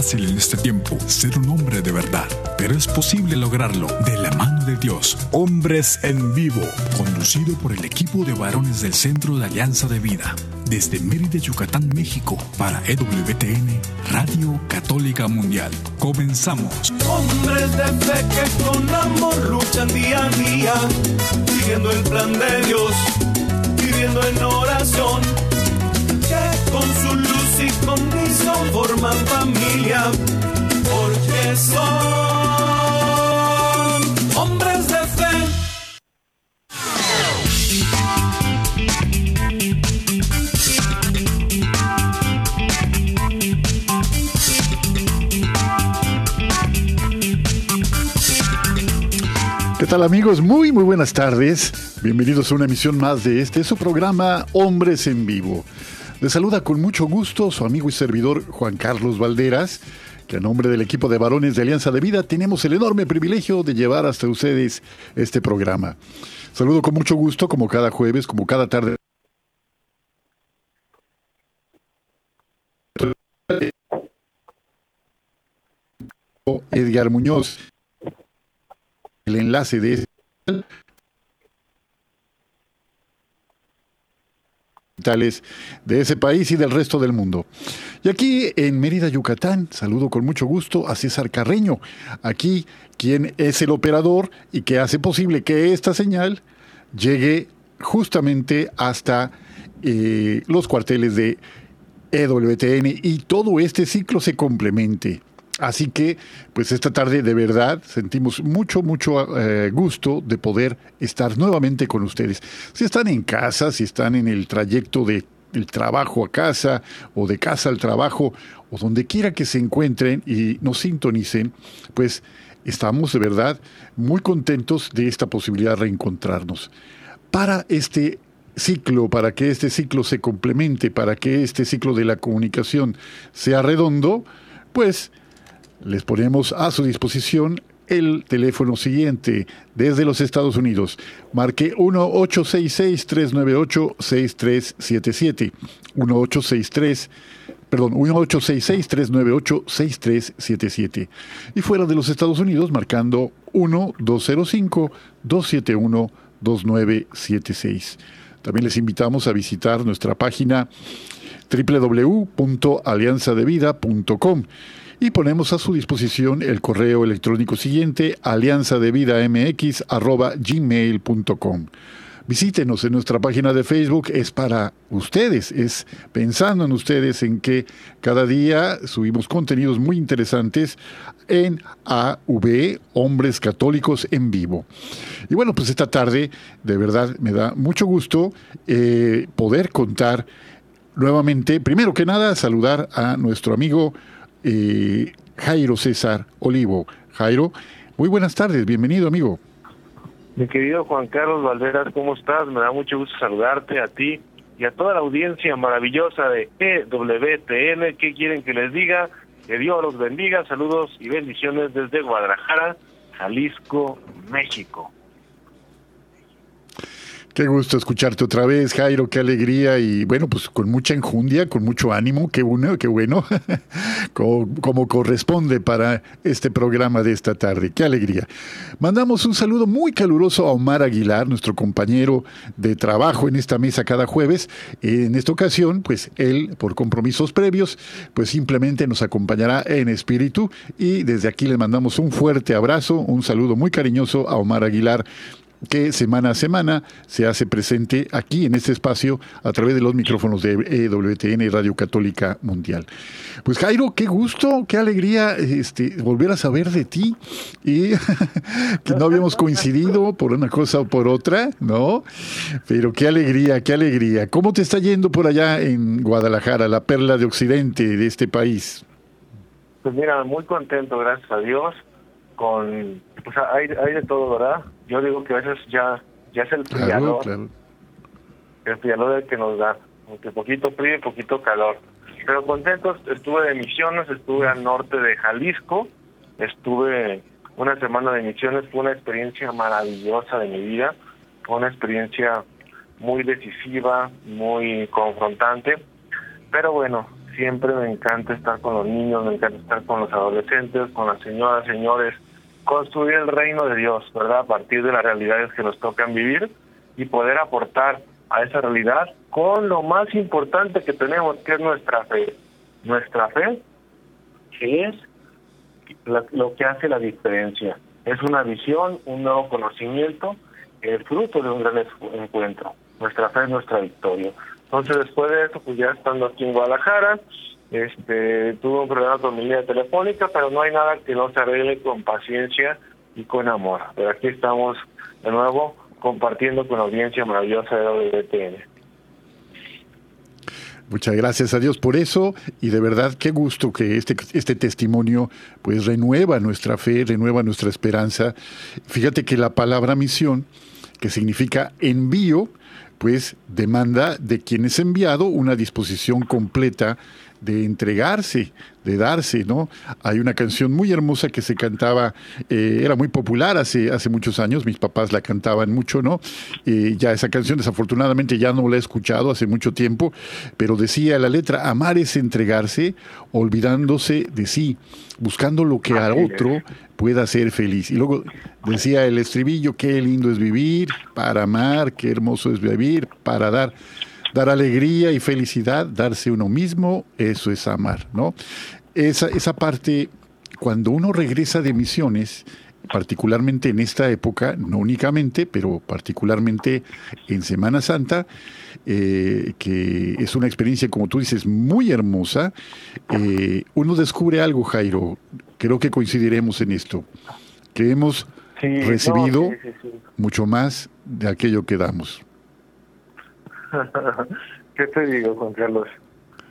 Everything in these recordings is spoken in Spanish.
fácil en este tiempo ser un hombre de verdad, pero es posible lograrlo de la mano de Dios. Hombres en Vivo, conducido por el equipo de varones del Centro de Alianza de Vida, desde Mérida, Yucatán, México, para EWTN, Radio Católica Mundial. Comenzamos. Hombres de fe que con amor luchan día a día, siguiendo el plan de Dios, viviendo en oración, y condición forman familia, porque son hombres de fe. ¿Qué tal amigos? Muy, muy buenas tardes. Bienvenidos a una emisión más de este, su programa Hombres en Vivo. Les saluda con mucho gusto su amigo y servidor Juan Carlos Valderas, que a nombre del equipo de varones de Alianza de Vida tenemos el enorme privilegio de llevar hasta ustedes este programa. Saludo con mucho gusto, como cada jueves, como cada tarde. Edgar Muñoz, el enlace de capitales de ese país y del resto del mundo. Y aquí en Mérida, Yucatán, saludo con mucho gusto a César Carreño, aquí quien es el operador y que hace posible que esta señal llegue justamente hasta eh, los cuarteles de EWTN y todo este ciclo se complemente. Así que, pues esta tarde de verdad sentimos mucho, mucho eh, gusto de poder estar nuevamente con ustedes. Si están en casa, si están en el trayecto de el trabajo a casa o de casa al trabajo o donde quiera que se encuentren y nos sintonicen, pues estamos de verdad muy contentos de esta posibilidad de reencontrarnos. Para este ciclo, para que este ciclo se complemente, para que este ciclo de la comunicación sea redondo, pues les ponemos a su disposición el teléfono siguiente desde los Estados Unidos. Marque 1-866-398-6377. 1863 perdón, 1866-398-6377. Y fuera de los Estados Unidos, marcando 1-205-271-2976. También les invitamos a visitar nuestra página www.alianzadevida.com y ponemos a su disposición el correo electrónico siguiente alianzadevidamx@gmail.com. Visítenos en nuestra página de Facebook, es para ustedes, es pensando en ustedes en que cada día subimos contenidos muy interesantes en AV, Hombres Católicos en Vivo. Y bueno, pues esta tarde de verdad me da mucho gusto eh, poder contar nuevamente, primero que nada, saludar a nuestro amigo eh, Jairo César Olivo. Jairo, muy buenas tardes, bienvenido amigo. Mi querido Juan Carlos Valderas, ¿cómo estás? Me da mucho gusto saludarte a ti y a toda la audiencia maravillosa de EWTN. ¿Qué quieren que les diga? Que Dios los bendiga. Saludos y bendiciones desde Guadalajara, Jalisco, México. Qué gusto escucharte otra vez, Jairo, qué alegría y bueno, pues con mucha enjundia, con mucho ánimo, qué bueno, qué bueno, como, como, corresponde para este programa de esta tarde, qué alegría. Mandamos un saludo muy caluroso a Omar Aguilar, nuestro compañero de trabajo en esta mesa cada jueves. En esta ocasión, pues él, por compromisos previos, pues simplemente nos acompañará en espíritu y desde aquí le mandamos un fuerte abrazo, un saludo muy cariñoso a Omar Aguilar que semana a semana se hace presente aquí en este espacio a través de los micrófonos de EWTN Radio Católica Mundial. Pues Jairo, qué gusto, qué alegría este, volver a saber de ti y que no habíamos coincidido por una cosa o por otra, ¿no? Pero qué alegría, qué alegría. ¿Cómo te está yendo por allá en Guadalajara, la perla de Occidente de este país? Pues mira, muy contento, gracias a Dios, con, pues hay, hay de todo, ¿verdad? Yo digo que a veces ya ya es el friador, el friador el que nos da, aunque poquito frío y poquito calor. Pero contentos, estuve de misiones, estuve al norte de Jalisco, estuve una semana de misiones, fue una experiencia maravillosa de mi vida, fue una experiencia muy decisiva, muy confrontante, pero bueno, siempre me encanta estar con los niños, me encanta estar con los adolescentes, con las señoras, señores, construir el reino de Dios, ¿verdad? A partir de las realidades que nos tocan vivir y poder aportar a esa realidad con lo más importante que tenemos, que es nuestra fe. Nuestra fe, es lo que hace la diferencia. Es una visión, un nuevo conocimiento, el fruto de un gran encuentro. Nuestra fe es nuestra victoria. Entonces, después de eso, pues ya estando aquí en Guadalajara, este, tuve un problema con mi línea telefónica, pero no hay nada que no se arregle con paciencia y con amor. Pero aquí estamos de nuevo compartiendo con la audiencia maravillosa de WTN. Muchas gracias a Dios por eso y de verdad qué gusto que este, este testimonio pues renueva nuestra fe, renueva nuestra esperanza. Fíjate que la palabra misión, que significa envío, pues demanda de quien es enviado una disposición completa de entregarse, de darse, ¿no? Hay una canción muy hermosa que se cantaba, eh, era muy popular hace, hace muchos años, mis papás la cantaban mucho, ¿no? Eh, ya esa canción desafortunadamente ya no la he escuchado hace mucho tiempo, pero decía la letra, amar es entregarse, olvidándose de sí, buscando lo que al otro pueda ser feliz. Y luego decía el estribillo, qué lindo es vivir, para amar, qué hermoso es vivir, para dar dar alegría y felicidad, darse uno mismo, eso es amar, ¿no? Esa, esa parte, cuando uno regresa de misiones, particularmente en esta época, no únicamente, pero particularmente en Semana Santa, eh, que es una experiencia, como tú dices, muy hermosa, eh, uno descubre algo, Jairo, creo que coincidiremos en esto, que hemos recibido mucho más de aquello que damos. ¿Qué te digo, Juan Carlos?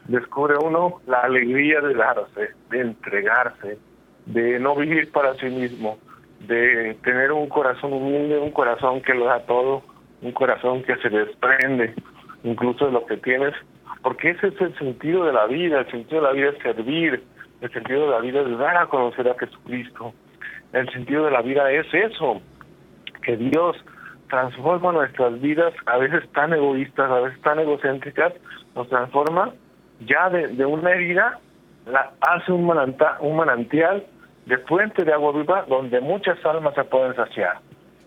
Descubre uno la alegría de darse, de entregarse, de no vivir para sí mismo, de tener un corazón humilde, un corazón que lo da todo, un corazón que se desprende incluso de lo que tienes, porque ese es el sentido de la vida, el sentido de la vida es servir, el sentido de la vida es dar a conocer a Jesucristo, el sentido de la vida es eso, que Dios transforma nuestras vidas, a veces tan egoístas, a veces tan egocéntricas, nos transforma ya de, una herida, la, hace un, manantial, un manantial de fuente de agua viva donde muchas almas se pueden saciar.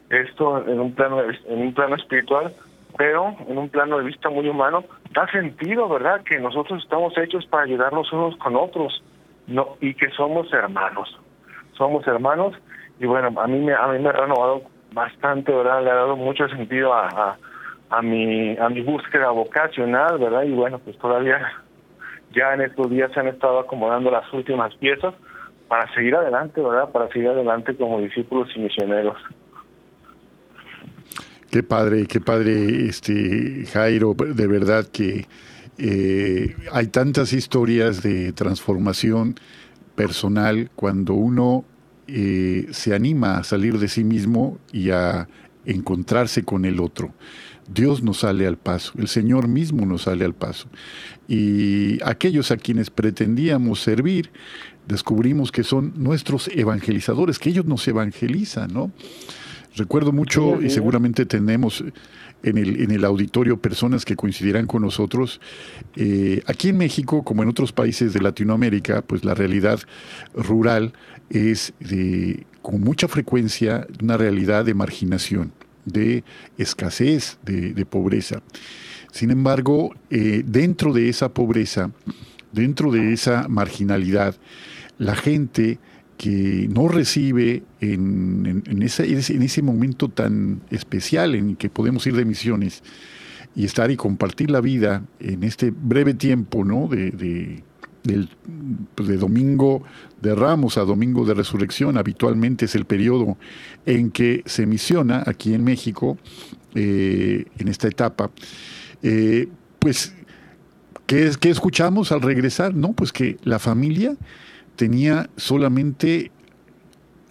Esto en un plano, en un plano espiritual, pero en un plano de vista muy humano, da sentido, ¿verdad? Que nosotros estamos hechos para ayudarnos unos con otros no y que somos hermanos. Somos hermanos y bueno, a mí me, a mí me ha renovado bastante, ¿verdad? Le ha dado mucho sentido a, a, mi, a mi búsqueda vocacional, ¿verdad? Y bueno, pues todavía ya en estos días se han estado acomodando las últimas piezas para seguir adelante, ¿verdad? Para seguir adelante como discípulos y misioneros. Qué padre, qué padre, este Jairo, de verdad que eh, hay tantas historias de transformación personal cuando uno eh, se anima a salir de sí mismo y a encontrarse con el otro. Dios nos sale al paso, el Señor mismo nos sale al paso. Y aquellos a quienes pretendíamos servir, descubrimos que son nuestros evangelizadores, que ellos nos evangelizan, ¿no? Recuerdo mucho, y seguramente tenemos en el, en el auditorio personas que coincidirán con nosotros. Eh, aquí en México, como en otros países de Latinoamérica, pues la realidad rural es de, con mucha frecuencia una realidad de marginación, de escasez, de, pobreza. Sin embargo, eh, dentro de esa pobreza, dentro de esa marginalidad, la gente que no recibe en, en, ese, momento tan especial en que podemos ir de misiones y estar y compartir la vida en este breve tiempo ¿no? de, pues, de domingo de Ramos a domingo de resurrección, habitualmente es el periodo en que se misiona aquí en México, eh, en esta etapa, eh, pues, ¿qué, ¿qué escuchamos al regresar? No, pues que la familia tenía solamente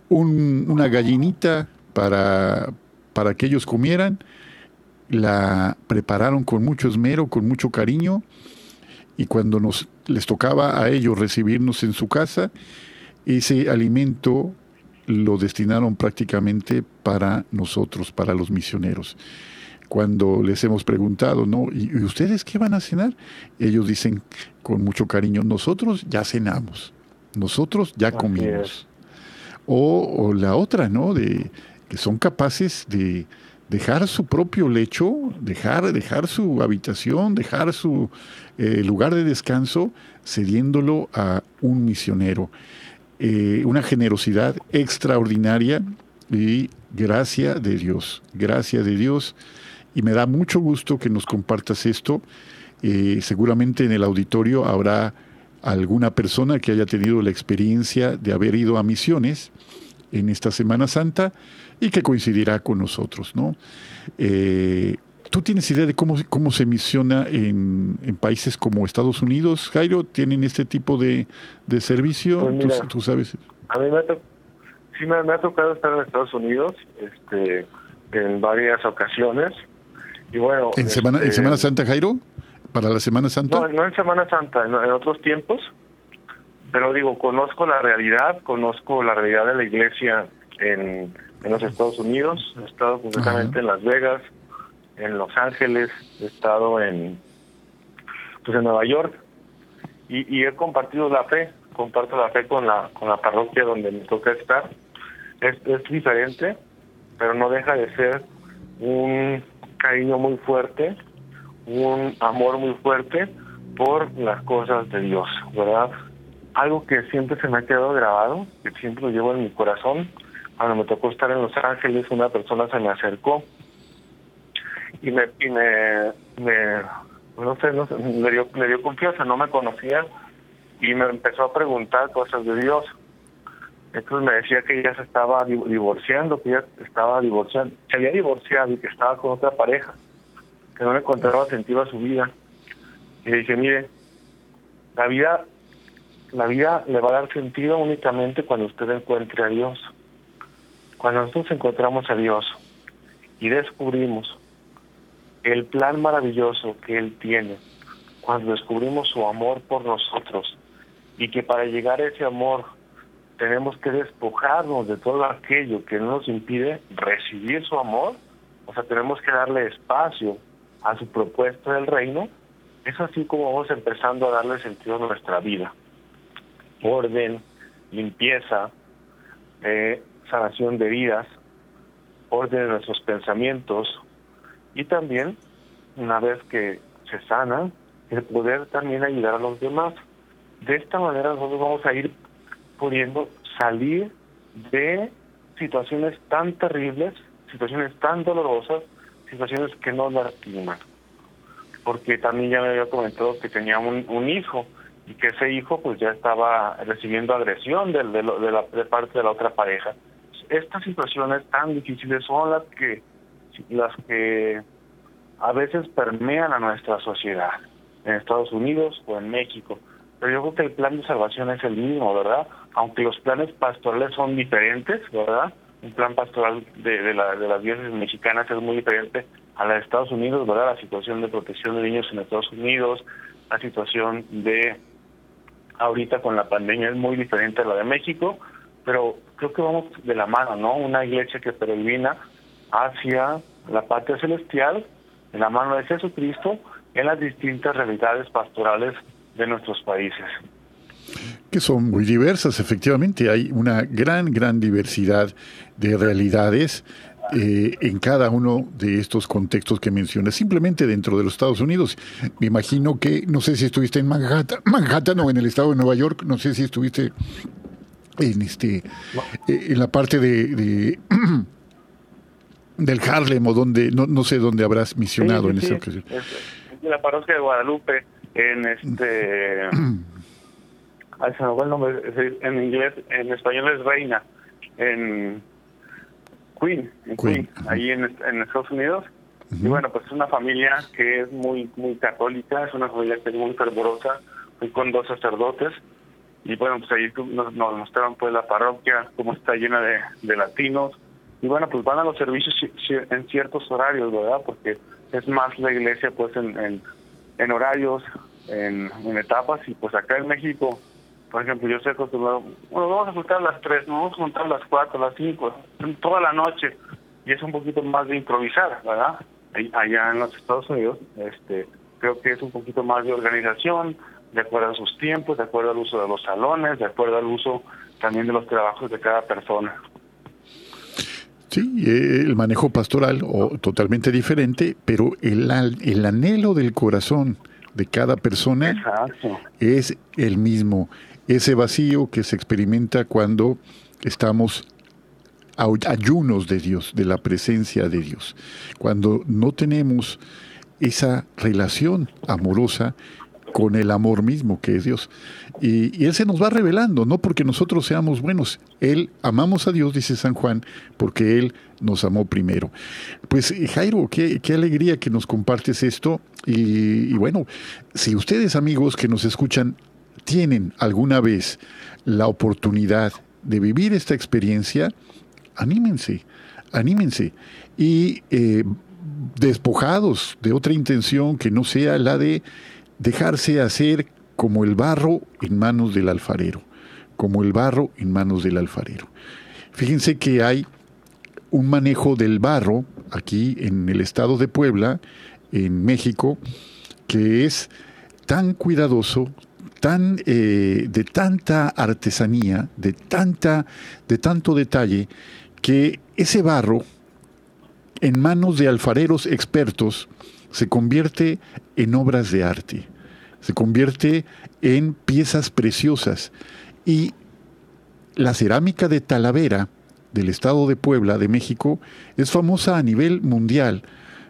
una gallinita para, para que ellos comieran, la prepararon con mucho esmero, con mucho cariño, y cuando nos les tocaba a ellos recibirnos en su casa, ese alimento lo destinaron prácticamente para nosotros, para los misioneros. cuando les hemos preguntado, ¿no? ¿Y, ustedes qué van a cenar? Ellos dicen con mucho cariño, nosotros ya cenamos, nosotros ya comimos. O, la otra, ¿no? De que son capaces de dejar su propio lecho, dejar, dejar su habitación, dejar su eh, lugar de descanso, cediéndolo a un misionero. Eh, una generosidad extraordinaria y gracia de Dios, gracia de Dios. Y me da mucho gusto que nos compartas esto. Eh, seguramente en el auditorio habrá alguna persona que haya tenido la experiencia de haber ido a misiones en esta Semana Santa y que coincidirá con nosotros, ¿no? ¿Tú tienes idea de cómo, cómo se misiona en, países como Estados Unidos, Jairo? ¿Tienen este tipo de, servicio? Pues ¿Tú, sabes? A mí me, sí me, ha tocado estar en Estados Unidos este, en varias ocasiones. Y bueno, ¿En, semana, ¿En este, Semana Santa, Jairo? ¿Para la Semana Santa? No, no en Semana Santa, en, otros tiempos. Pero digo, conozco la realidad, conozco la realidad de la iglesia en, en los Estados Unidos. He estado completamente en Las Vegas, en Los Ángeles, he estado en, pues en Nueva York y, he compartido la fe, comparto la fe con la, con la parroquia donde me toca estar. Es, es diferente, pero no deja de ser un cariño muy fuerte, un amor muy fuerte por las cosas de Dios, ¿verdad? Algo que siempre se me ha quedado grabado, que siempre lo llevo en mi corazón. Cuando me tocó estar en Los Ángeles, una persona se me acercó y me, y me, sé, no sé, me dio, me dio confianza, no me conocía y me empezó a preguntar cosas de Dios. Entonces me decía que ella se estaba divorciando, que ella estaba divorciando, se había divorciado y que estaba con otra pareja, que no le encontraba sentido a su vida. Y le dije, mire, la vida, la vida le va a dar sentido únicamente cuando usted encuentre a Dios. Cuando nosotros encontramos a Dios y descubrimos el plan maravilloso que Él tiene, cuando descubrimos su amor por nosotros y que para llegar a ese amor tenemos que despojarnos de todo aquello que nos impide recibir su amor, o sea, tenemos que darle espacio a su propuesta del reino, es así como vamos empezando a darle sentido a nuestra vida. Orden, limpieza, eh, sanación de vidas, orden de nuestros pensamientos, y también, una vez que se sana, el poder también ayudar a los demás. De esta manera nosotros vamos a ir pudiendo salir de situaciones tan terribles, situaciones tan dolorosas, situaciones que no lastiman. Porque también ya me había comentado que tenía un, hijo y que ese hijo pues ya estaba recibiendo agresión de, de, la, de parte de la otra pareja. Estas situaciones tan difíciles son las que las que a veces permean a nuestra sociedad, en Estados Unidos o en México. Pero yo creo que el plan de salvación es el mismo, ¿verdad? Aunque los planes pastorales son diferentes, ¿verdad? Un plan pastoral de, de, la, de las diócesis mexicanas es muy diferente a la de Estados Unidos, ¿verdad? La situación de protección de niños en Estados Unidos, la situación de ahorita con la pandemia es muy diferente a la de México, pero creo que vamos de la mano, ¿no? Una iglesia que peregrina hacia la patria celestial en la mano de Jesucristo en las distintas realidades pastorales de nuestros países. Que son muy diversas, efectivamente. Hay una gran, gran diversidad de realidades eh, en cada uno de estos contextos que mencionas, simplemente dentro de los Estados Unidos. Me imagino que, no sé si estuviste en Manhattan, Manhattan o en el estado de Nueva York, no sé si estuviste en este eh, en la parte de del Harlem o donde, no, no sé dónde habrás misionado en esa ocasión. En la parroquia de Guadalupe, en este... Ay, se me fue el nombre, en inglés, en español es Reina, en Queen, en Queen, ahí en, en, Estados Unidos. Y bueno, pues es una familia que es muy muy católica, es una familia que es muy fervorosa, fui con dos sacerdotes, y bueno, pues ahí nos, nos mostraron pues la parroquia, cómo está llena de, de latinos, y bueno, pues van a los servicios en ciertos horarios, ¿verdad? Porque es más la iglesia pues en, en, horarios, en, etapas, y pues acá en México, por ejemplo, yo sé acostumbrado, bueno, vamos a juntar a las 3, no vamos a juntar a las 4, a las 5, toda la noche, y es un poquito más de improvisar, ¿verdad? allá en los Estados Unidos, este, creo que es un poquito más de organización, de acuerdo a sus tiempos, de acuerdo al uso de los salones, de acuerdo al uso también de los trabajos de cada persona. Sí, eh, el manejo pastoral o totalmente diferente, pero el, el anhelo del corazón de cada persona es el mismo. Ese vacío que se experimenta cuando estamos ayunos de Dios, de la presencia de Dios. Cuando no tenemos esa relación amorosa con el amor mismo que es Dios. Y, Él se nos va revelando, no porque nosotros seamos buenos. Él amamos a Dios, dice San Juan, porque Él nos amó primero. Pues Jairo, qué, qué alegría que nos compartes esto. Y, y bueno, si ustedes amigos que nos escuchan tienen alguna vez la oportunidad de vivir esta experiencia, anímense, anímense. Y eh, despojados de otra intención que no sea la de dejarse hacer como el barro en manos del alfarero, como el barro en manos del alfarero. Fíjense que hay un manejo del barro aquí en el estado de Puebla, en México, que es tan cuidadoso, tan eh, de tanta artesanía, de tanta, de tanto detalle, que ese barro, en manos de alfareros expertos, se convierte en obras de arte, se convierte en piezas preciosas. Y la cerámica de Talavera, del estado de Puebla, de México, es famosa a nivel mundial,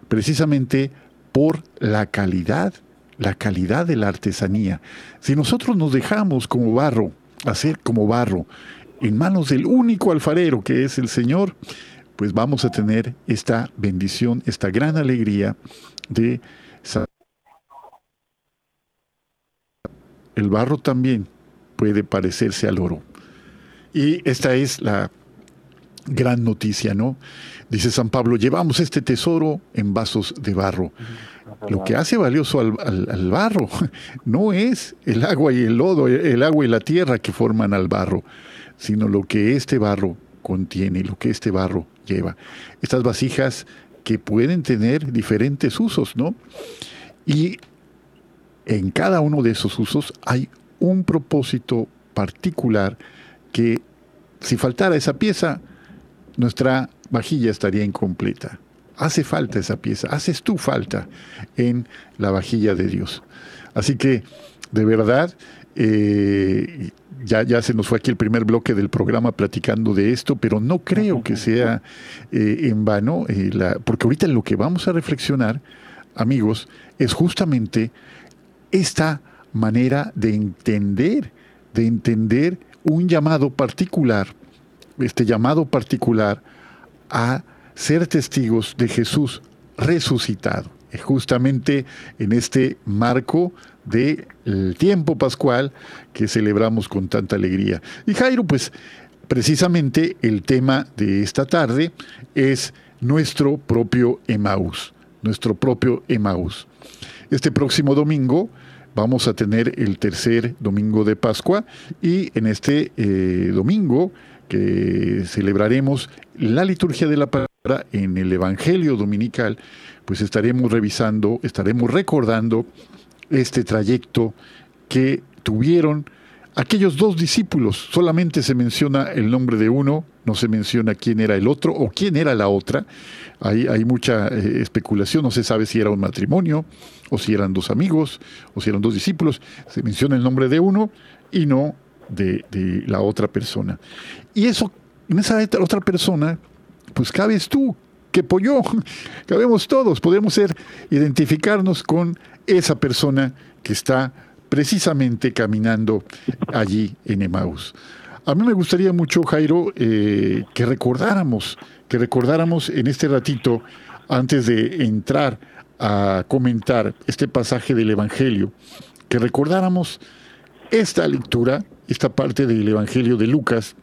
precisamente por la calidad, la calidad de la artesanía. Si nosotros nos dejamos como barro, hacer como barro, en manos del único alfarero que es el Señor, pues vamos a tener esta bendición, esta gran alegría de el barro también puede parecerse al oro. Y esta es la gran noticia, ¿no? Dice San Pablo, llevamos este tesoro en vasos de barro. Lo que hace valioso al, al, barro no es el agua y el lodo, el agua y la tierra que forman al barro, sino lo que este barro contiene, lo que este barro lleva. Estas vasijas que pueden tener diferentes usos, ¿no? Y en cada uno de esos usos hay un propósito particular que si faltara esa pieza, nuestra vajilla estaría incompleta. Hace falta esa pieza, haces tú falta en la vajilla de Dios. Así que, de verdad, eh, ya, ya se nos fue aquí el primer bloque del programa platicando de esto, pero no creo que sea eh, en vano, eh, porque ahorita lo que vamos a reflexionar, amigos, es justamente esta manera de entender, de entender un llamado particular, este llamado particular a ser testigos de Jesús resucitado. Justamente en este marco del tiempo pascual que celebramos con tanta alegría. Y Jairo, pues precisamente el tema de esta tarde es nuestro propio Emaús, nuestro propio Emaús. Este próximo domingo vamos a tener el tercer domingo de Pascua y en este eh, domingo que celebraremos la liturgia de la palabra en el Evangelio Dominical, pues estaremos revisando, estaremos recordando este trayecto que tuvieron aquellos dos discípulos. Solamente se menciona el nombre de uno, no se menciona quién era el otro o quién era la otra. Hay, hay mucha eh, especulación, no se sabe si era un matrimonio o si eran dos amigos o si eran dos discípulos. Se menciona el nombre de uno y no de, de la otra persona. Y eso, en esa otra persona, pues cabes tú, que yo, cabemos todos, podemos ser, identificarnos con esa persona que está precisamente caminando allí en Emaús. A mí me gustaría mucho, Jairo, eh, que recordáramos, que recordáramos en este ratito, antes de entrar a comentar este pasaje del Evangelio, que recordáramos esta lectura, esta parte del Evangelio de Lucas,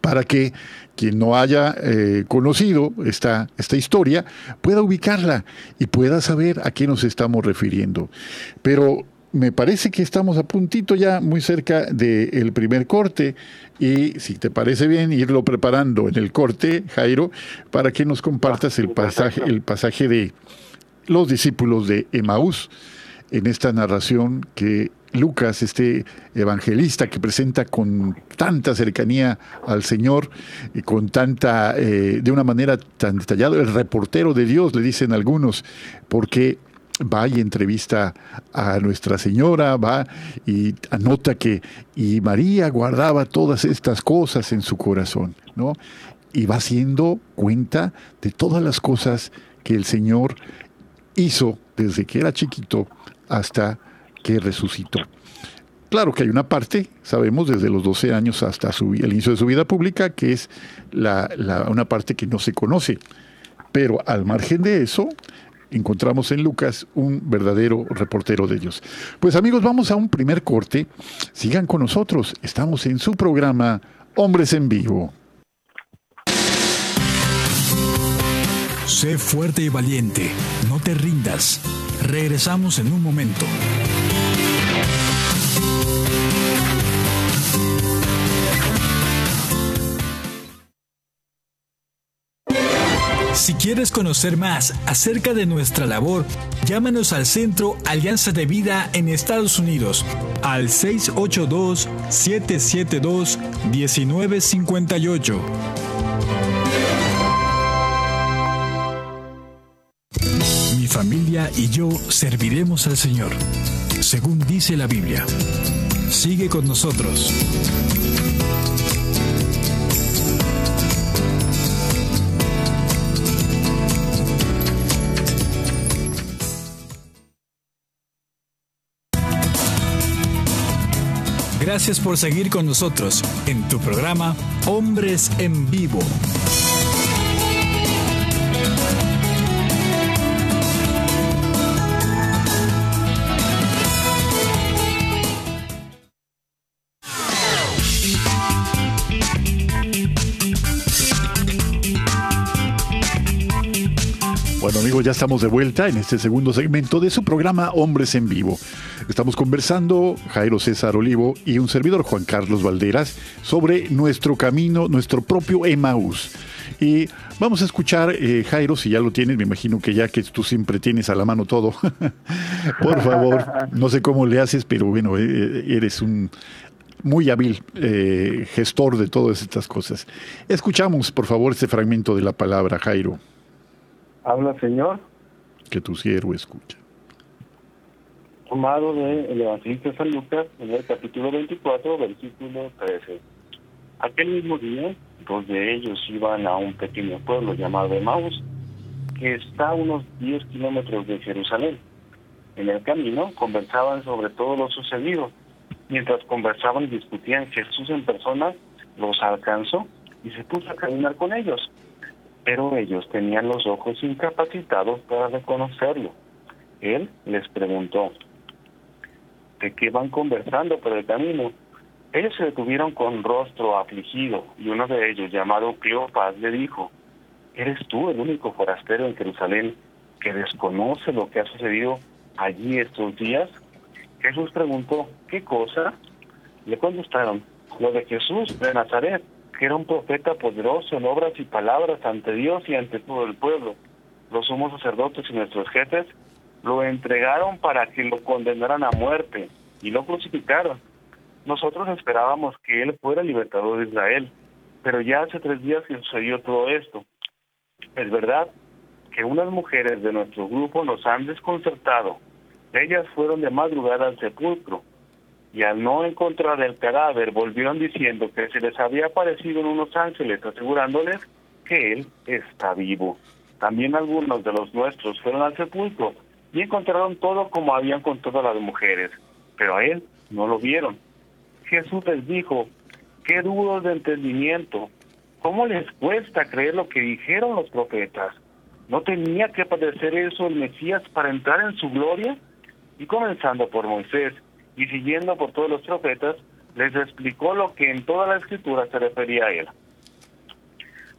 para que quien no haya eh, conocido esta, esta historia pueda ubicarla y pueda saber a qué nos estamos refiriendo. Pero me parece que estamos a puntito ya, muy cerca del primer corte. Y si te parece bien, irlo preparando en el corte, Jairo, para que nos compartas el pasaje, el pasaje de los discípulos de Emaús en esta narración que Lucas, este evangelista que presenta con tanta cercanía al Señor y con tanta, eh, de una manera tan detallada, el reportero de Dios, le dicen algunos, porque va y entrevista a Nuestra Señora, va y anota que y María guardaba todas estas cosas en su corazón, ¿no? Y va haciendo cuenta de todas las cosas que el Señor hizo desde que era chiquito hasta que resucitó. Claro que hay una parte, sabemos, desde los 12 años hasta el inicio de su vida pública, que es la, una parte que no se conoce. Pero al margen de eso, encontramos en Lucas un verdadero reportero de Dios. Pues amigos, vamos a un primer corte. Sigan con nosotros. Estamos en su programa Hombres en Vivo. Sé fuerte y valiente. No te rindas. Regresamos en un momento. Si quieres conocer más acerca de nuestra labor, llámanos al Centro Alianza de Vida en Estados Unidos al 682-772-1958. Mi familia y yo serviremos al Señor, según dice la Biblia. Sigue con nosotros. Gracias por seguir con nosotros en tu programa Hombres en Vivo. Ya estamos de vuelta en este segundo segmento de su programa Hombres en Vivo. Estamos conversando, Jairo César Olivo y un servidor, Juan Carlos Valderas, sobre nuestro camino, nuestro propio Emaús. Y vamos a escuchar, eh, Jairo, si ya lo tienes, me imagino que ya que tú siempre tienes a la mano todo, por favor, no sé cómo le haces, pero bueno, eh, eres un muy hábil eh, gestor de todas estas cosas. Escuchamos, por favor, este fragmento de la palabra, Jairo. Habla, Señor. Que tu siervo escucha tomado del Evangelista San Lucas en el capítulo 24, versículo 13. Aquel mismo día, dos de ellos iban a un pequeño pueblo llamado Emmaus, que está a unos 10 kilómetros de Jerusalén. En el camino conversaban sobre todo lo sucedido. Mientras conversaban y discutían, Jesús en persona los alcanzó y se puso a caminar con ellos. Pero ellos tenían los ojos incapacitados para reconocerlo. Él les preguntó, de que van conversando por el camino. Ellos se detuvieron con rostro afligido y uno de ellos, llamado Cleopas, le dijo, ¿eres tú el único forastero en Jerusalén que desconoce lo que ha sucedido allí estos días? Jesús preguntó, ¿qué cosa? Le contestaron, lo de Jesús de Nazaret, que era un profeta poderoso en obras y palabras ante Dios y ante todo el pueblo. Los sumos sacerdotes y nuestros jefes lo entregaron para que lo condenaran a muerte y lo crucificaron. Nosotros esperábamos que él fuera libertador de Israel, pero ya hace tres días que sucedió todo esto. Es verdad que unas mujeres de nuestro grupo nos han desconcertado. Ellas fueron de madrugada al sepulcro y al no encontrar el cadáver volvieron diciendo que se les había aparecido en unos ángeles asegurándoles que él está vivo. También algunos de los nuestros fueron al sepulcro y encontraron todo como habían con todas las mujeres, pero a él no lo vieron. Jesús les dijo, qué duros de entendimiento, ¿cómo les cuesta creer lo que dijeron los profetas? ¿No tenía que padecer eso el Mesías para entrar en su gloria? Y comenzando por Moisés y siguiendo por todos los profetas, les explicó lo que en toda la escritura se refería a él.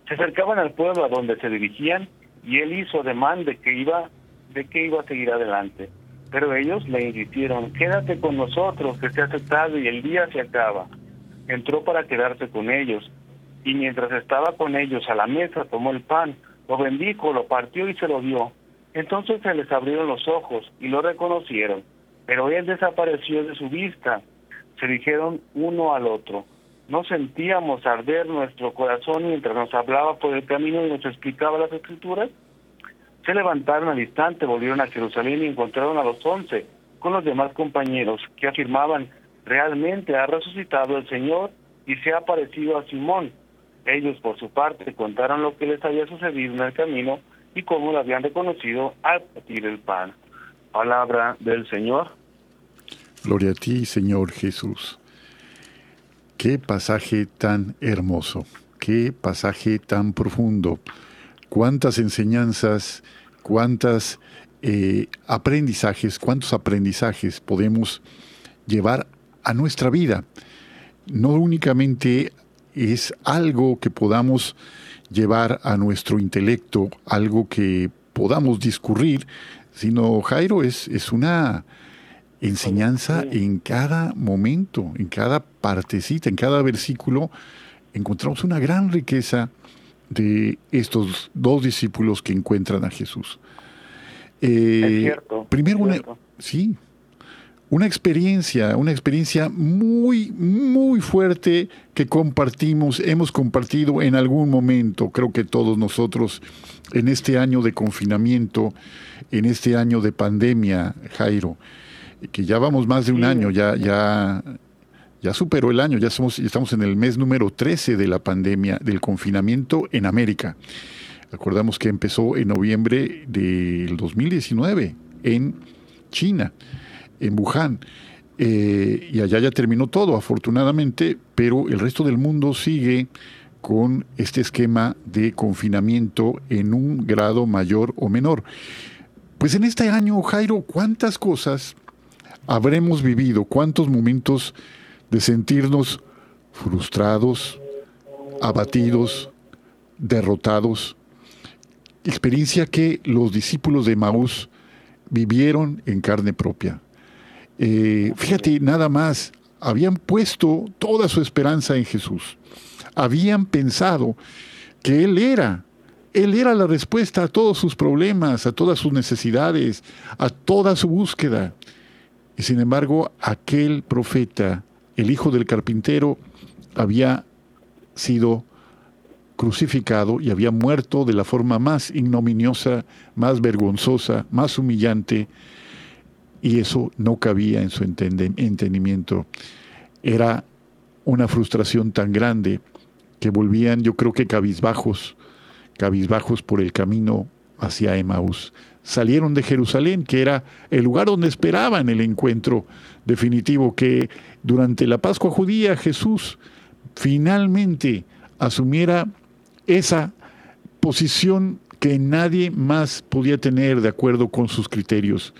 Se acercaban al pueblo a donde se dirigían y él hizo demanda de que iba de que iba a seguir adelante. Pero ellos le insistieron, quédate con nosotros, que se hace tarde y el día se acaba. Entró para quedarse con ellos, y mientras estaba con ellos a la mesa tomó el pan, lo bendijo, lo partió y se lo dio. Entonces se les abrieron los ojos y lo reconocieron, pero él desapareció de su vista. Se dijeron uno al otro, no sentíamos arder nuestro corazón mientras nos hablaba por el camino y nos explicaba las escrituras. Se levantaron al instante, volvieron a Jerusalén y encontraron a los once con los demás compañeros que afirmaban, realmente ha resucitado el Señor y se ha aparecido a Simón. Ellos, por su parte, contaron lo que les había sucedido en el camino y cómo lo habían reconocido al partir el pan. Palabra del Señor. Gloria a ti, Señor Jesús. Qué pasaje tan hermoso, qué pasaje tan profundo, cuántas enseñanzas, cuántas eh, aprendizajes, cuántos aprendizajes podemos llevar a nuestra vida. No únicamente es algo que podamos llevar a nuestro intelecto, algo que podamos discurrir, sino Jairo es, es una enseñanza en cada momento, en cada partecita, en cada versículo, encontramos una gran riqueza de estos dos discípulos que encuentran a Jesús. Eh, primero, una, sí, una experiencia, una experiencia muy, muy fuerte que compartimos, hemos compartido en algún momento, creo que todos nosotros, en este año de confinamiento, en este año de pandemia, Jairo, que ya vamos más de un año, ya, ya, ya superó el año, ya somos, estamos en el mes número 13 de la pandemia, del confinamiento en América. Recordamos que empezó en noviembre del 2019 en China en Wuhan. Eh, y allá ya terminó todo, afortunadamente, pero el resto del mundo sigue con este esquema de confinamiento en un grado mayor o menor. Pues en este año, Jairo, ¿cuántas cosas habremos vivido? ¿Cuántos momentos de sentirnos frustrados, abatidos, derrotados? Experiencia que los discípulos de Maús vivieron en carne propia. Eh, fíjate, nada más, habían puesto toda su esperanza en Jesús. Habían pensado que Él era, Él era la respuesta a todos sus problemas, a todas sus necesidades, a toda su búsqueda. Y sin embargo, aquel profeta, el hijo del carpintero, había sido crucificado y había muerto de la forma más ignominiosa, más vergonzosa, más humillante, y eso no cabía en su entendimiento. Era una frustración tan grande que volvían, yo creo que cabizbajos, cabizbajos por el camino hacia Emaús. Salieron de Jerusalén, que era el lugar donde esperaban el encuentro definitivo, que durante la Pascua judía Jesús finalmente asumiera esa posición que nadie más podía tener de acuerdo con sus criterios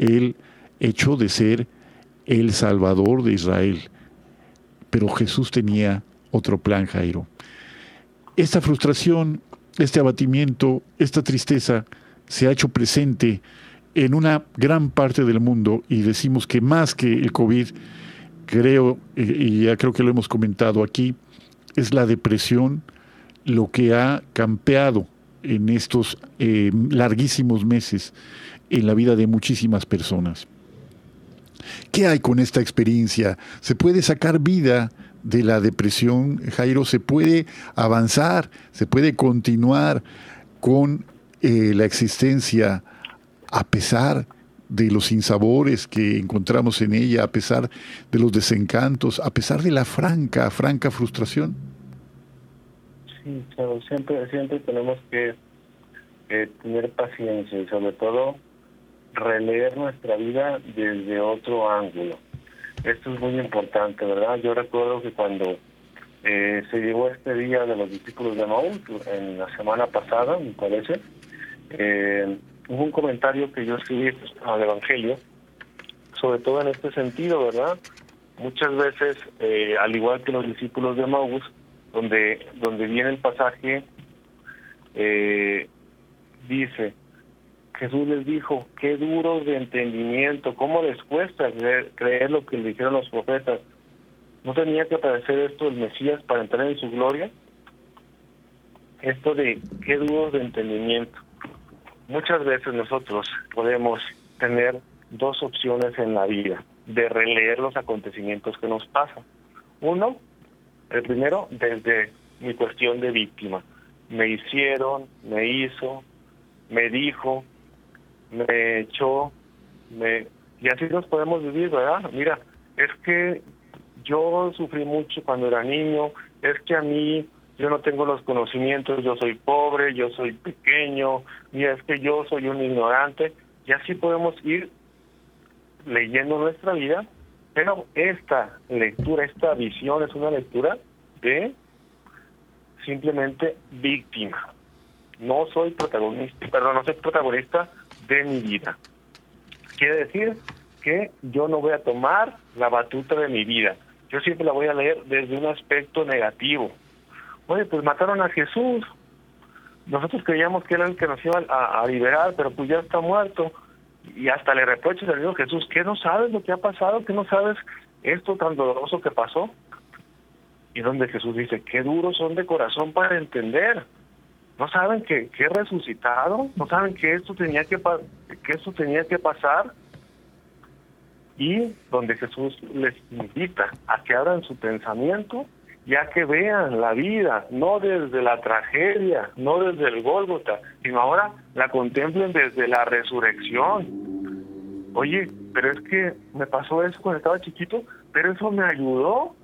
el hecho de ser el Salvador de Israel. Pero Jesús tenía otro plan, Jairo. Esta frustración, este abatimiento, esta tristeza se ha hecho presente en una gran parte del mundo y decimos que más que el COVID, creo, y ya creo que lo hemos comentado aquí, es la depresión lo que ha campeado en estos eh, larguísimos meses en la vida de muchísimas personas. ¿Qué hay con esta experiencia? ¿Se puede sacar vida de la depresión, Jairo? ¿Se puede avanzar? ¿Se puede continuar con eh, la existencia a pesar de los sinsabores que encontramos en ella, a pesar de los desencantos, a pesar de la franca, franca frustración? Sí, claro, siempre, siempre tenemos que eh, tener paciencia y sobre todo releer nuestra vida desde otro ángulo. Esto es muy importante, ¿verdad? Yo recuerdo que cuando eh, se llegó este día de los discípulos de Maús, en la semana pasada, me parece, eh, hubo un comentario que yo escribí al Evangelio, sobre todo en este sentido, ¿verdad? Muchas veces, eh, al igual que los discípulos de Maús, donde, donde viene el pasaje, dice, Jesús les dijo, qué duros de entendimiento, cómo les cuesta creer, lo que le dijeron los profetas. ¿No tenía que aparecer esto el Mesías para entrar en su gloria? Esto de qué duros de entendimiento. Muchas veces nosotros podemos tener dos opciones en la vida de releer los acontecimientos que nos pasan. Uno, el primero, desde mi cuestión de víctima. Me hicieron, me hizo, me dijo, me echó, me... y así nos podemos vivir, ¿verdad? Mira, es que yo sufrí mucho cuando era niño, es que a mí yo no tengo los conocimientos, yo soy pobre, yo soy pequeño, y es que yo soy un ignorante, y así podemos ir leyendo nuestra vida, pero esta lectura, esta visión es una lectura de simplemente víctima. No soy protagonista, perdón, no soy protagonista de mi vida. Quiere decir que yo no voy a tomar la batuta de mi vida. Yo siempre la voy a leer desde un aspecto negativo. Oye, pues mataron a Jesús. Nosotros creíamos que era el que nos iba a, liberar, pero pues ya está muerto. Y hasta le reproches al Dios Jesús, ¿qué no sabes lo que ha pasado? ¿Qué no sabes esto tan doloroso que pasó? Y donde Jesús dice, qué duros son de corazón para entender no saben que, que he resucitado, no saben que esto tenía que que esto tenía que pasar y donde Jesús les invita a que abran su pensamiento ya que vean la vida no desde la tragedia, no desde el Gólgota, sino ahora la contemplen desde la resurrección. Oye, pero es que me pasó eso cuando estaba chiquito, pero eso me ayudó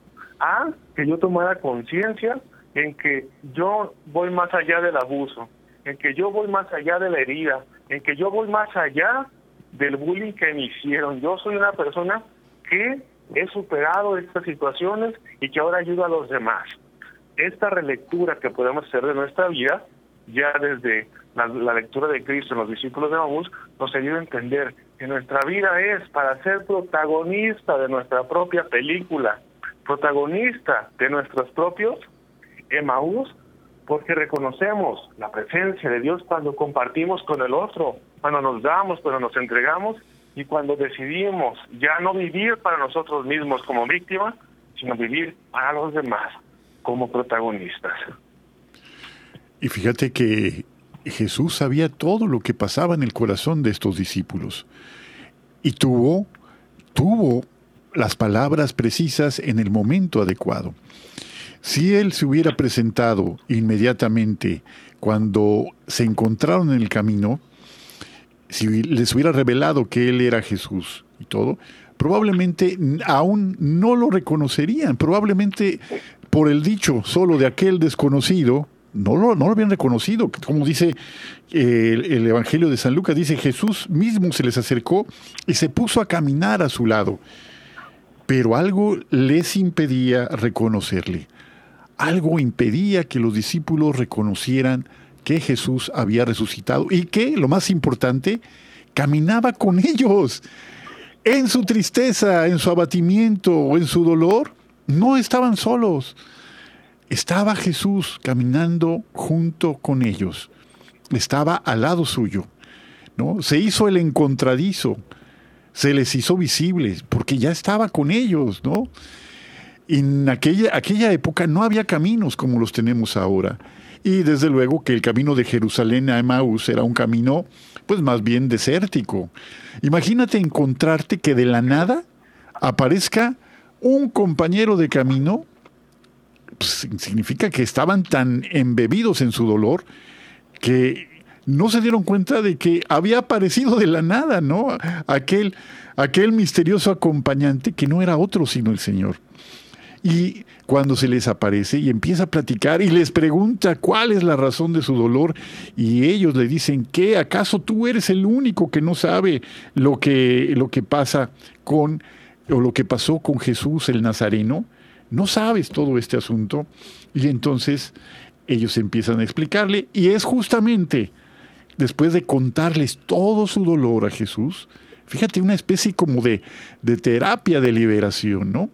a que yo tomara conciencia en que yo voy más allá del abuso, en que yo voy más allá de la herida, en que yo voy más allá del bullying que me hicieron. Yo soy una persona que he superado estas situaciones y que ahora ayuda a los demás. Esta relectura que podemos hacer de nuestra vida, ya desde la, lectura de Cristo en los discípulos de Maús, nos ayuda a entender que nuestra vida es para ser protagonista de nuestra propia película, protagonista de nuestros propios Emaús porque reconocemos la presencia de Dios cuando compartimos con el otro, cuando nos damos, cuando nos entregamos y cuando decidimos ya no vivir para nosotros mismos como víctimas, sino vivir para los demás como protagonistas. Y fíjate que Jesús sabía todo lo que pasaba en el corazón de estos discípulos y tuvo, tuvo las palabras precisas en el momento adecuado. Si él se hubiera presentado inmediatamente cuando se encontraron en el camino, si les hubiera revelado que él era Jesús y todo, probablemente aún no lo reconocerían, probablemente por el dicho solo de aquel desconocido, no lo, no lo habían reconocido, como dice el, el, Evangelio de San Lucas, dice Jesús mismo se les acercó y se puso a caminar a su lado, pero algo les impedía reconocerle. Algo impedía que los discípulos reconocieran que Jesús había resucitado y que, lo más importante, caminaba con ellos. En su tristeza, en su abatimiento o en su dolor, no estaban solos. Estaba Jesús caminando junto con ellos. Estaba al lado suyo. ¿no? Se hizo el encontradizo. Se les hizo visibles porque ya estaba con ellos, ¿no? En aquella, aquella época no había caminos como los tenemos ahora. Y desde luego que el camino de Jerusalén a Emmaus era un camino, pues más bien desértico. Imagínate encontrarte que de la nada aparezca un compañero de camino, pues, significa que estaban tan embebidos en su dolor que no se dieron cuenta de que había aparecido de la nada, ¿no? Aquel, aquel misterioso acompañante que no era otro sino el Señor. Y cuando se les aparece y empieza a platicar y les pregunta cuál es la razón de su dolor y ellos le dicen, ¿qué? ¿Acaso tú eres el único que no sabe lo que, lo que pasa con, o lo que pasó con Jesús el Nazareno? ¿No sabes todo este asunto? Y entonces ellos empiezan a explicarle y es justamente después de contarles todo su dolor a Jesús, fíjate, una especie como de, de terapia de liberación, ¿no?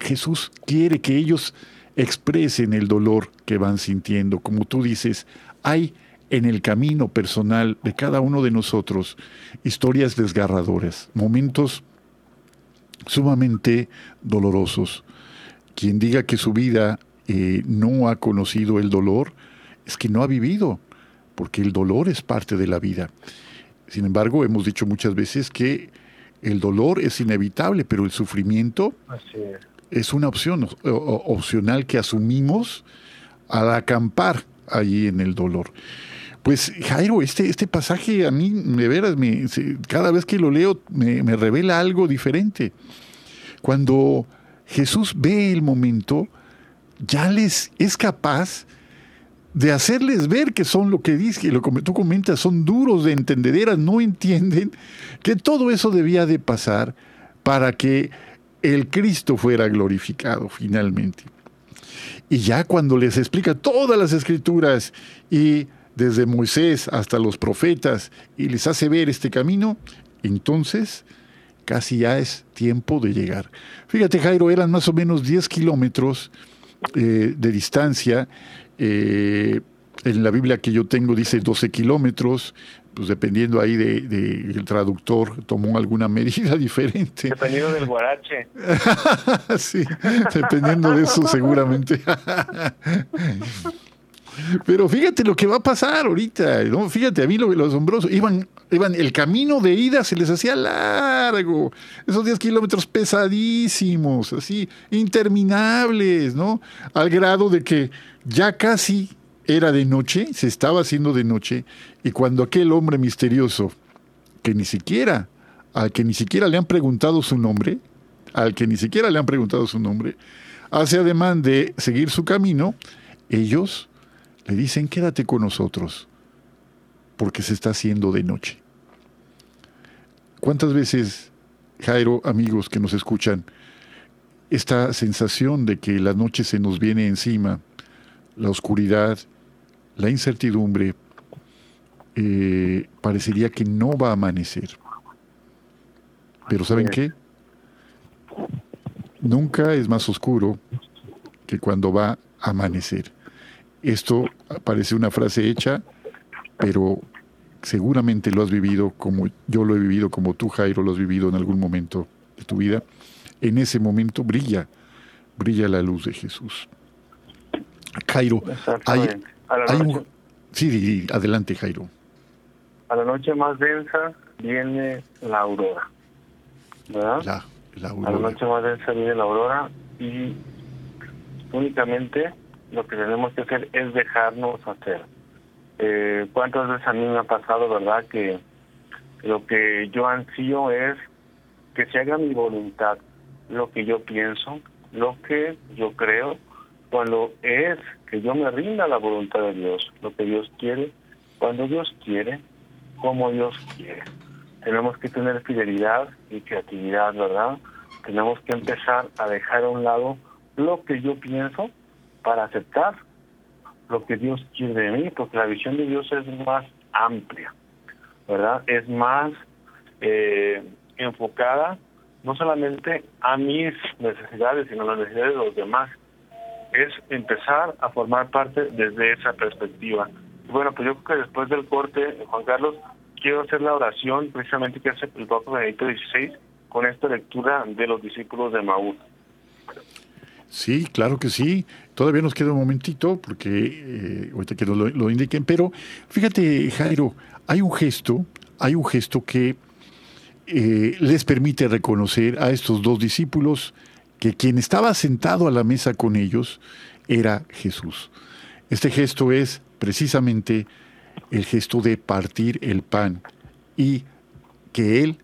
Jesús quiere que ellos expresen el dolor que van sintiendo. Como tú dices, hay en el camino personal de cada uno de nosotros historias desgarradoras, momentos sumamente dolorosos. Quien diga que su vida eh, no ha conocido el dolor, es que no ha vivido, porque el dolor es parte de la vida. Sin embargo, hemos dicho muchas veces que el dolor es inevitable, pero el sufrimiento es. una opción opcional que asumimos al acampar allí en el dolor. Pues Jairo, este, este pasaje a mí, de veras, me, cada vez que lo leo me, me revela algo diferente. Cuando Jesús ve el momento, ya les es capaz de hacerles ver que son lo que dice, lo que tú comentas, son duros de entender, no entienden que todo eso debía de pasar para que el Cristo fuera glorificado finalmente. Y ya cuando les explica todas las escrituras y desde Moisés hasta los profetas y les hace ver este camino, entonces casi ya es tiempo de llegar. Fíjate Jairo, eran más o menos 10 kilómetros eh, de distancia eh, en la Biblia que yo tengo dice 12 kilómetros, pues dependiendo ahí del de, traductor, tomó alguna medida diferente. Dependiendo del guarache. sí, dependiendo de eso seguramente. Pero fíjate lo que va a pasar ahorita, ¿no? Fíjate, a mí lo, lo asombroso, iban, iban, el camino de ida se les hacía largo, esos 10 kilómetros pesadísimos, así, interminables, ¿no? Al grado de que ya casi era de noche, se estaba haciendo de noche, y cuando aquel hombre misterioso, que ni siquiera, al que ni siquiera le han preguntado su nombre, al que ni siquiera le han preguntado su nombre, hace ademán de seguir su camino, ellos le dicen, quédate con nosotros, porque se está haciendo de noche. ¿Cuántas veces, Jairo, amigos que nos escuchan, esta sensación de que la noche se nos viene encima, la oscuridad, la incertidumbre, eh, parecería que no va a amanecer. Pero ¿saben qué? Nunca es más oscuro que cuando va a amanecer. Esto parece una frase hecha, pero seguramente lo has vivido como yo lo he vivido, como tú, Jairo, lo has vivido en algún momento de tu vida. En ese momento brilla, brilla la luz de Jesús. Jairo, hay, Sí, adelante, Jairo. A la noche más densa viene la aurora, ¿verdad? La, aurora. A la noche más densa viene la aurora y únicamente lo que tenemos que hacer es dejarnos hacer. Eh, ¿Cuántas veces a mí me ha pasado, verdad, que lo que yo ansío es que se haga mi voluntad, lo que yo pienso, lo que yo creo, cuando es que yo me rinda a la voluntad de Dios, lo que Dios quiere, cuando Dios quiere, como Dios quiere. Tenemos que tener fidelidad y creatividad, ¿verdad? Tenemos que empezar a dejar a un lado lo que yo pienso para aceptar lo que Dios quiere de mí, porque la visión de Dios es más amplia, ¿verdad? Es más eh, enfocada no solamente a mis necesidades, sino a las necesidades de los demás. Es empezar a formar parte desde esa perspectiva. bueno, pues yo creo que después del corte, Juan Carlos, quiero hacer la oración precisamente que hace el Papa Benedicto XVI con esta lectura de los discípulos de Maús. Sí, claro que sí. Todavía nos queda un momentito porque eh, ahorita que lo, indiquen, pero fíjate, Jairo, hay un gesto, hay un gesto que eh, les permite reconocer a estos dos discípulos que quien estaba sentado a la mesa con ellos era Jesús. Este gesto es precisamente el gesto de partir el pan y que Él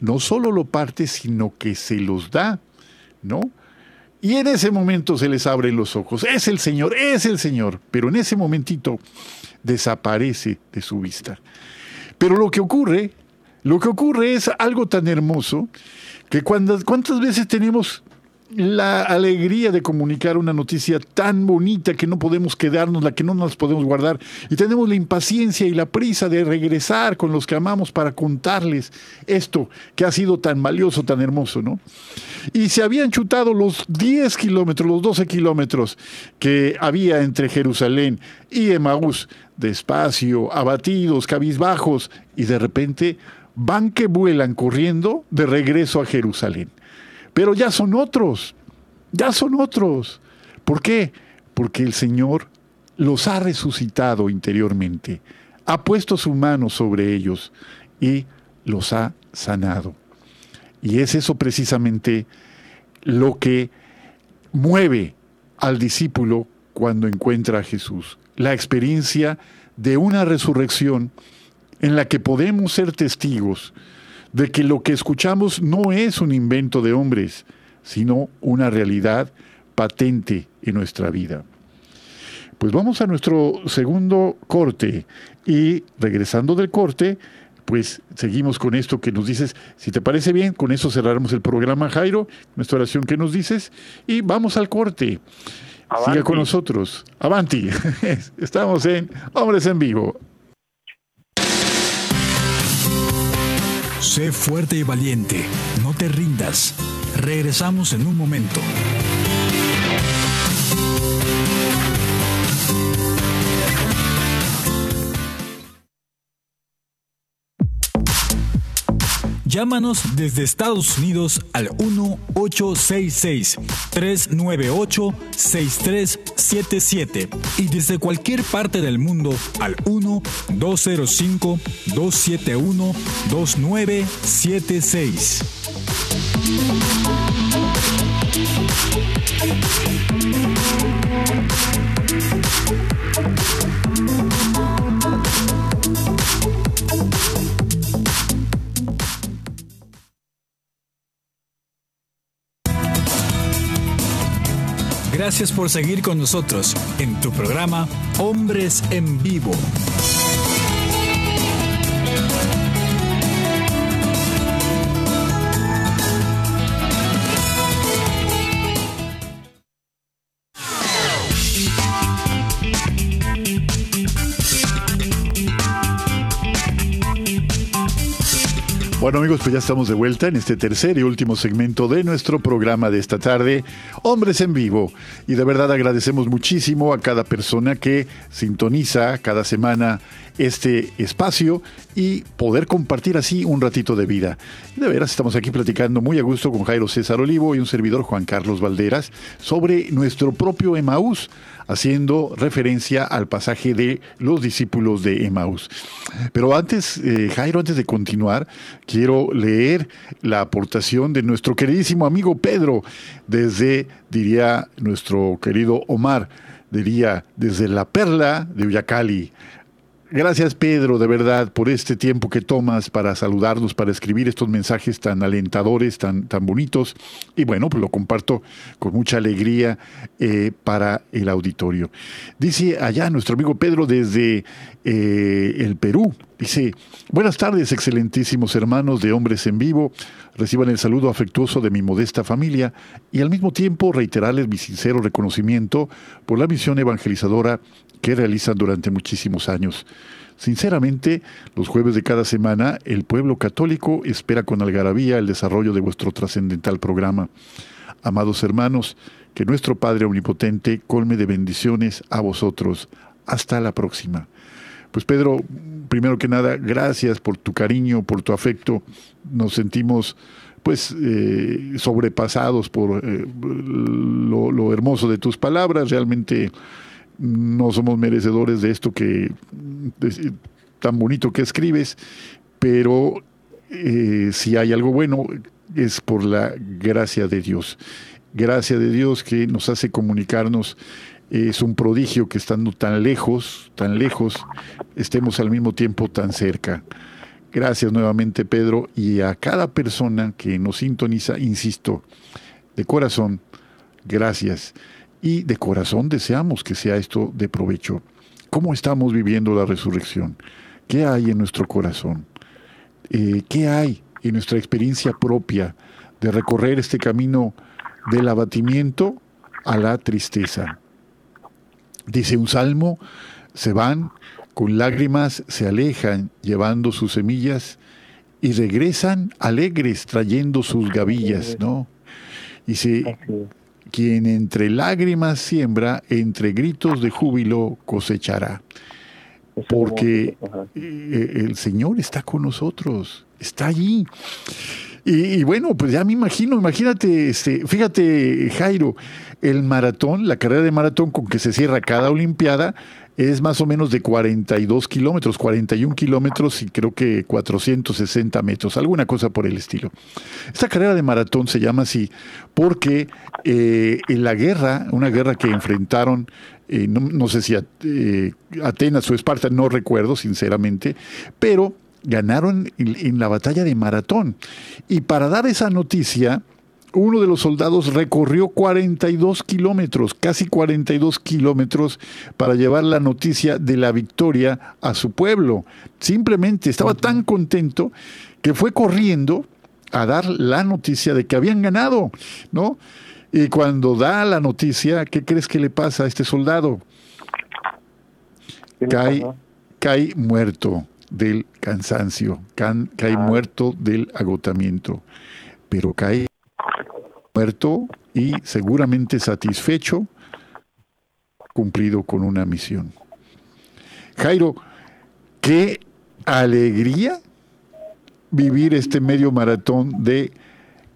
no solo lo parte, sino que se los da, ¿no? Y en ese momento se les abren los ojos. Es el Señor, es el Señor. Pero en ese momentito desaparece de su vista. Pero lo que ocurre, lo que ocurre es algo tan hermoso que cuántas veces tenemos la alegría de comunicar una noticia tan bonita que no podemos quedarnos, la que no nos podemos guardar, y tenemos la impaciencia y la prisa de regresar con los que amamos para contarles esto que ha sido tan valioso, tan hermoso, ¿no? Y se habían chutado los 10 kilómetros, los 12 kilómetros que había entre Jerusalén y Emaús, despacio, abatidos, cabizbajos, y de repente van que vuelan corriendo de regreso a Jerusalén. Pero ya son otros, ya son otros. ¿Por qué? Porque el Señor los ha resucitado interiormente, ha puesto su mano sobre ellos y los ha sanado. Y es eso precisamente lo que mueve al discípulo cuando encuentra a Jesús. La experiencia de una resurrección en la que podemos ser testigos de que lo que escuchamos no es un invento de hombres, sino una realidad patente en nuestra vida. Pues vamos a nuestro segundo corte y regresando del corte, pues seguimos con esto que nos dices. Si te parece bien, con eso cerraremos el programa, Jairo, nuestra oración que nos dices, y vamos al corte. Siga con nosotros. Avanti. Estamos en Hombres en Vivo. Sé fuerte y valiente, no te rindas. Regresamos en un momento. Llámanos desde Estados Unidos al 1-866-398-6377 y desde cualquier parte del mundo al 1-205-271-2976. Gracias por seguir con nosotros en tu programa Hombres en Vivo. Bueno amigos, pues ya estamos de vuelta en este tercer y último segmento de nuestro programa de esta tarde, Hombres en Vivo. Y de verdad agradecemos muchísimo a cada persona que sintoniza cada semana este espacio y poder compartir así un ratito de vida. De veras, estamos aquí platicando muy a gusto con Jairo César Olivo y un servidor Juan Carlos Valderas sobre nuestro propio Emaús haciendo referencia al pasaje de los discípulos de Emmaus. Pero antes, eh, Jairo, antes de continuar, quiero leer la aportación de nuestro queridísimo amigo Pedro, desde, diría nuestro querido Omar, diría, desde la perla de Uyacali. Gracias Pedro, de verdad, por este tiempo que tomas para saludarnos, para escribir estos mensajes tan alentadores, tan, tan bonitos. Y bueno, pues lo comparto con mucha alegría eh, para el auditorio. Dice allá nuestro amigo Pedro desde eh, el Perú. Dice, buenas tardes, excelentísimos hermanos de Hombres en Vivo. Reciban el saludo afectuoso de mi modesta familia y al mismo tiempo reiterarles mi sincero reconocimiento por la misión evangelizadora que realizan durante muchísimos años. Sinceramente, los jueves de cada semana, el pueblo católico espera con algarabía el desarrollo de vuestro trascendental programa. Amados hermanos, que nuestro Padre Omnipotente colme de bendiciones a vosotros. Hasta la próxima. Pues Pedro, primero que nada, gracias por tu cariño, por tu afecto. Nos sentimos pues eh, sobrepasados por eh, lo, hermoso de tus palabras. Realmente no somos merecedores de esto que tan bonito que escribes, pero eh, si hay algo bueno es por la gracia de Dios. Gracia de Dios que nos hace comunicarnos. Es un prodigio que estando tan lejos, tan lejos, estemos al mismo tiempo tan cerca. Gracias nuevamente Pedro y a cada persona que nos sintoniza, insisto, de corazón, gracias y de corazón deseamos que sea esto de provecho. ¿Cómo estamos viviendo la resurrección? ¿Qué hay en nuestro corazón? Eh, ¿Qué hay en nuestra experiencia propia de recorrer este camino del abatimiento a la tristeza. Dice un salmo, se van, con lágrimas se alejan llevando sus semillas y regresan alegres trayendo sus gavillas, ¿no? Y si quien entre lágrimas siembra, entre gritos de júbilo cosechará. Porque eh, el Señor está con nosotros, está allí. Y, bueno, pues ya me imagino, imagínate, este, fíjate, Jairo, el maratón, la carrera de maratón con que se cierra cada Olimpiada, es más o menos de 42 kilómetros, 41 kilómetros y creo que 460 metros, alguna cosa por el estilo. Esta carrera de maratón se llama así porque eh, en la guerra, una guerra que enfrentaron, eh, no, sé si eh, Atenas o Esparta, no recuerdo sinceramente, pero ganaron en la batalla de maratón. Y para dar esa noticia, uno de los soldados recorrió 42 kilómetros, casi 42 kilómetros, para llevar la noticia de la victoria a su pueblo. Simplemente estaba tan contento que fue corriendo a dar la noticia de que habían ganado, ¿no? Y cuando da la noticia, ¿qué crees que le pasa a este soldado? Cae, cae muerto del cansancio, cae ah. muerto del agotamiento, pero cae muerto y seguramente satisfecho, cumplido con una misión. Jairo, qué alegría vivir este medio maratón de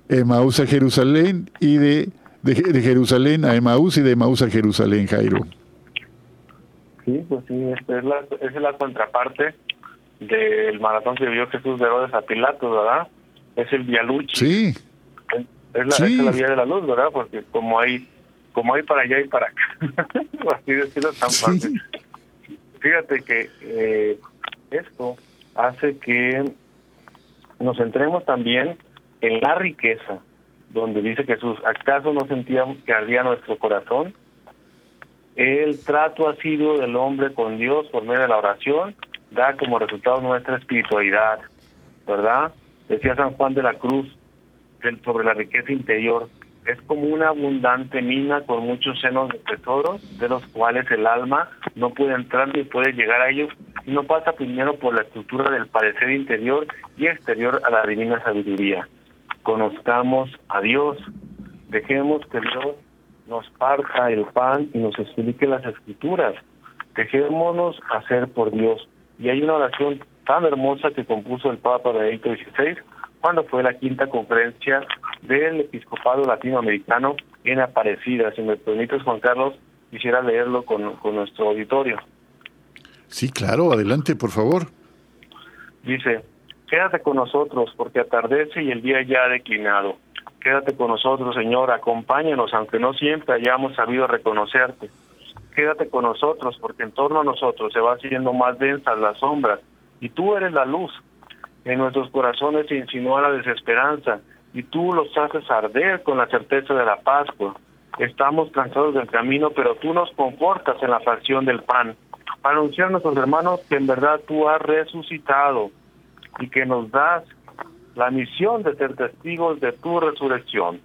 Emaús a Jerusalén y de, de, Jerusalén a Emaús y de Emaús a Jerusalén, Jairo. Sí, pues sí, esa es la, es la contraparte del maratón que vivió Jesús de Herodes a Pilato, ¿verdad? Es el Vialuchi. Sí. Es la, la vía de la luz, ¿verdad? Porque como hay como hay para allá y para acá. Así decirlo tan fácil. Fíjate que eh, esto hace que nos centremos también en la riqueza, donde dice Jesús, ¿acaso no sentíamos que ardía nuestro corazón? El trato ha sido del hombre con Dios por medio de la oración da como resultado nuestra espiritualidad, ¿verdad? Decía San Juan de la Cruz, sobre la riqueza interior. Es como una abundante mina con muchos senos de tesoros, de los cuales el alma no puede entrar ni puede llegar a ellos, no pasa primero por la estructura del parecer interior y exterior a la divina sabiduría. Conozcamos a Dios, dejemos que Dios nos parta el pan y nos explique las escrituras. Dejémonos hacer por Dios. Y hay una oración tan hermosa que compuso el Papa Benedicto XVI cuando fue la quinta conferencia del episcopado latinoamericano en Aparecida. Si me permites, Juan Carlos, quisiera leerlo con, con nuestro auditorio. Sí, claro, adelante, por favor. Dice, quédate con nosotros porque atardece y el día ya ha declinado. Quédate con nosotros, Señor, acompáñanos, aunque no siempre hayamos sabido reconocerte. Quédate con nosotros porque en torno a nosotros se va haciendo más densas las sombras y tú eres la luz en nuestros corazones se insinúa la desesperanza y tú los haces arder con la certeza de la Pascua. Estamos cansados del camino, pero tú nos confortas en la fracción del pan, para a nuestros hermanos que en verdad tú has resucitado y que nos das la misión de ser testigos de tu resurrección.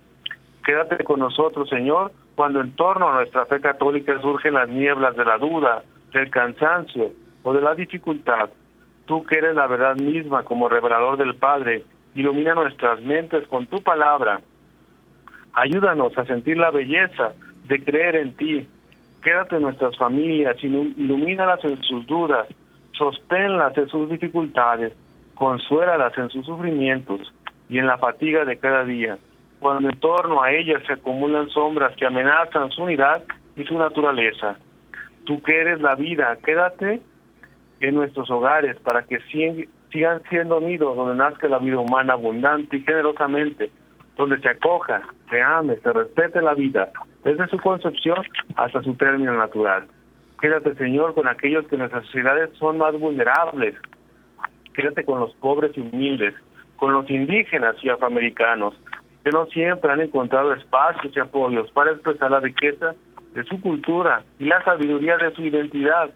Quédate con nosotros, Señor, cuando en torno a nuestra fe católica surgen las nieblas de la duda, del cansancio o de la dificultad Tú que eres la verdad misma como revelador del Padre, ilumina nuestras mentes con tu palabra. Ayúdanos a sentir la belleza de creer en ti. Quédate en nuestras familias, ilumínalas en sus dudas, sosténlas en sus dificultades, consuélalas en sus sufrimientos y en la fatiga de cada día. Cuando en torno a ellas se acumulan sombras que amenazan su unidad y su naturaleza. Tú que eres la vida, quédate en nuestros hogares para que sigan siendo nidos donde nazca la vida humana abundante y generosamente, donde se acoja, se ame, se respete la vida, desde su concepción hasta su término natural. Quédate, Señor, con aquellos que en nuestras sociedades son más vulnerables. Quédate con los pobres y humildes, con los indígenas y afroamericanos, que no siempre han encontrado espacios y apoyos para expresar la riqueza de su cultura y la sabiduría de su identidad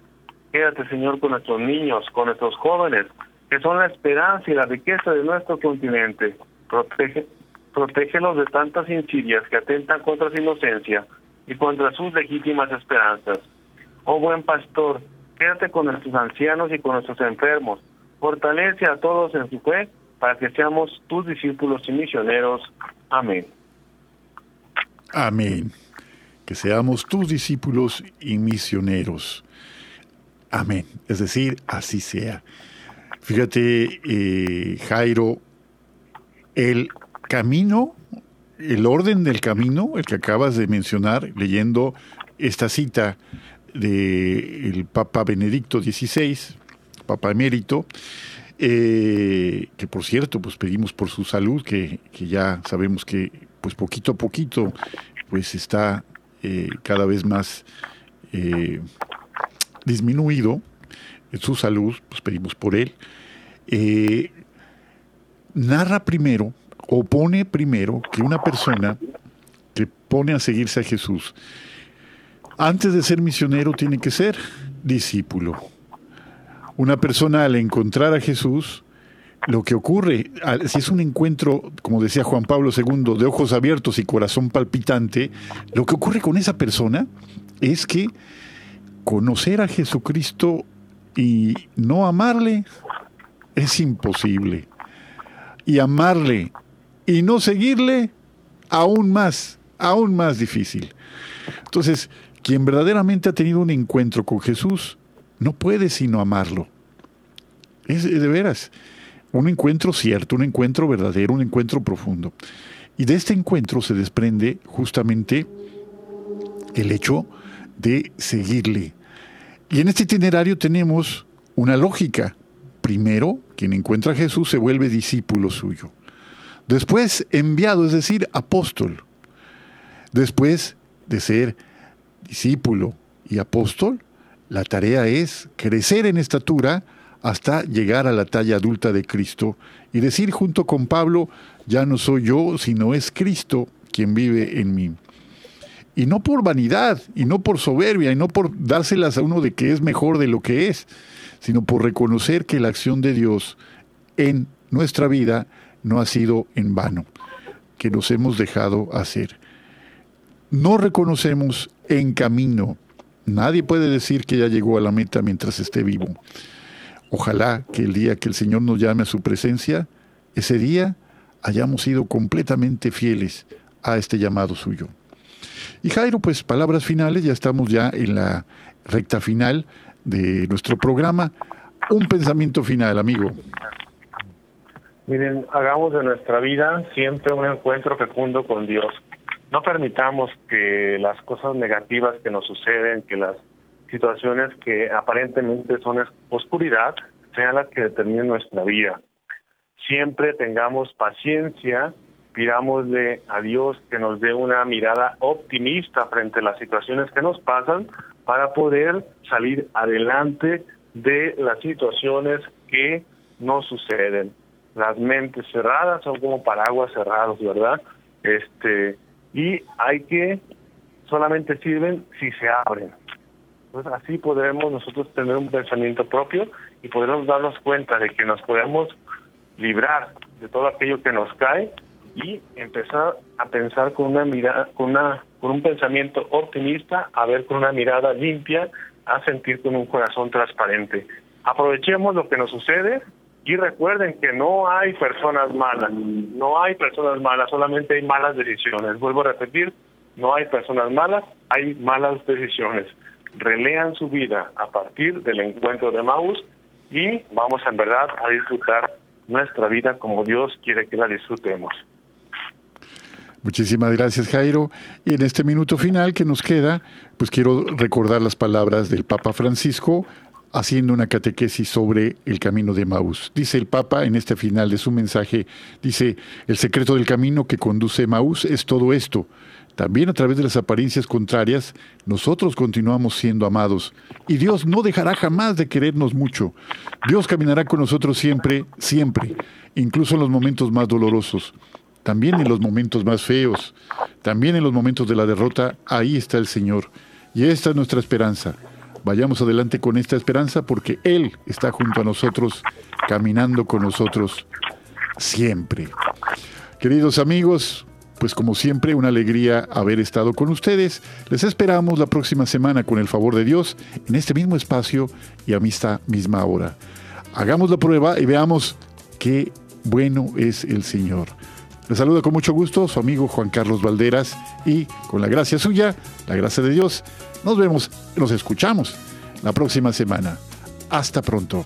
Quédate, Señor, con nuestros niños, con nuestros jóvenes, que son la esperanza y la riqueza de nuestro continente. Protege, protégelos de tantas insidias que atentan contra su inocencia y contra sus legítimas esperanzas. Oh buen pastor, quédate con nuestros ancianos y con nuestros enfermos. Fortalece a todos en su fe para que seamos tus discípulos y misioneros. Amén. Amén. Que seamos tus discípulos y misioneros. Amén. Es decir, así sea. Fíjate, eh, Jairo, el camino, el orden del camino, el que acabas de mencionar, leyendo esta cita del Papa Benedicto XVI, Papa emérito, eh, que por cierto, pues pedimos por su salud, que, ya sabemos que pues poquito a poquito pues está eh, cada vez más eh, disminuido en su salud, pues pedimos por él. narra primero, o pone primero que una persona que pone a seguirse a Jesús, antes de ser misionero tiene que ser discípulo. Una persona al encontrar a Jesús, lo que ocurre, si es un encuentro, como decía Juan Pablo II, de ojos abiertos y corazón palpitante, lo que ocurre con esa persona es que conocer a Jesucristo y no amarle es imposible. Y amarle y no seguirle, aún más, aún más difícil. Entonces, quien verdaderamente ha tenido un encuentro con Jesús no puede sino amarlo. Es de veras un encuentro cierto, un encuentro verdadero, un encuentro profundo. Y de este encuentro se desprende justamente el hecho de seguirle. Y en este itinerario tenemos una lógica. Primero, quien encuentra a Jesús se vuelve discípulo suyo. Después, enviado, es decir, apóstol. Después de ser discípulo y apóstol, la tarea es crecer en estatura hasta llegar a la talla adulta de Cristo y decir junto con Pablo, ya no soy yo, sino es Cristo quien vive en mí. Y no por vanidad, y no por soberbia, y no por dárselas a uno de que es mejor de lo que es, sino por reconocer que la acción de Dios en nuestra vida no ha sido en vano, que nos hemos dejado hacer. No reconocemos en camino. Nadie puede decir que ya llegó a la meta mientras esté vivo. Ojalá que el día que el Señor nos llame a su presencia, ese día hayamos sido completamente fieles a este llamado suyo. Y Jairo, pues palabras finales, ya estamos ya en la recta final de nuestro programa. Un pensamiento final, amigo. Miren, hagamos de nuestra vida siempre un encuentro fecundo con Dios no permitamos que las cosas negativas que nos suceden, que las situaciones que aparentemente son oscuridad, sean las que determinen nuestra vida. Siempre tengamos paciencia, pidámosle a Dios que nos dé una mirada optimista frente a las situaciones que nos pasan para poder salir adelante de las situaciones que nos suceden. Las mentes cerradas son como paraguas cerrados, ¿verdad? Este, y hay que, solamente sirven si se abren. Entonces así podremos nosotros tener un pensamiento propio y podremos darnos cuenta de que nos podemos librar de todo aquello que nos cae y empezar a pensar con una mirada, con una, con un pensamiento optimista, a ver con una mirada limpia, a sentir con un corazón transparente. Aprovechemos lo que nos sucede y recuerden que no hay personas malas, no hay personas malas, solamente hay malas decisiones. Vuelvo a repetir, no hay personas malas, hay malas decisiones. Relean su vida a partir del encuentro de Maus y vamos en verdad a disfrutar nuestra vida como Dios quiere que la disfrutemos. Muchísimas gracias Jairo. Y en este minuto final que nos queda, pues quiero recordar las palabras del Papa Francisco haciendo una catequesis sobre el camino de Maús. Dice el Papa en este final de su mensaje, dice, el secreto del camino que conduce Maús es todo esto. También a través de las apariencias contrarias, nosotros continuamos siendo amados y Dios no dejará jamás de querernos mucho. Dios caminará con nosotros siempre, siempre, incluso en los momentos más dolorosos, también en los momentos más feos, también en los momentos de la derrota, ahí está el Señor. Y esta es nuestra esperanza Vayamos adelante con esta esperanza porque Él está junto a nosotros, caminando con nosotros siempre. Queridos amigos, pues como siempre, una alegría haber estado con ustedes. Les esperamos la próxima semana con el favor de Dios en este mismo espacio y a esta misma hora. Hagamos la prueba y veamos qué bueno es el Señor. Les saluda con mucho gusto su amigo Juan Carlos Valderas y con la gracia suya, la gracia de Dios, nos vemos, nos escuchamos la próxima semana. Hasta pronto.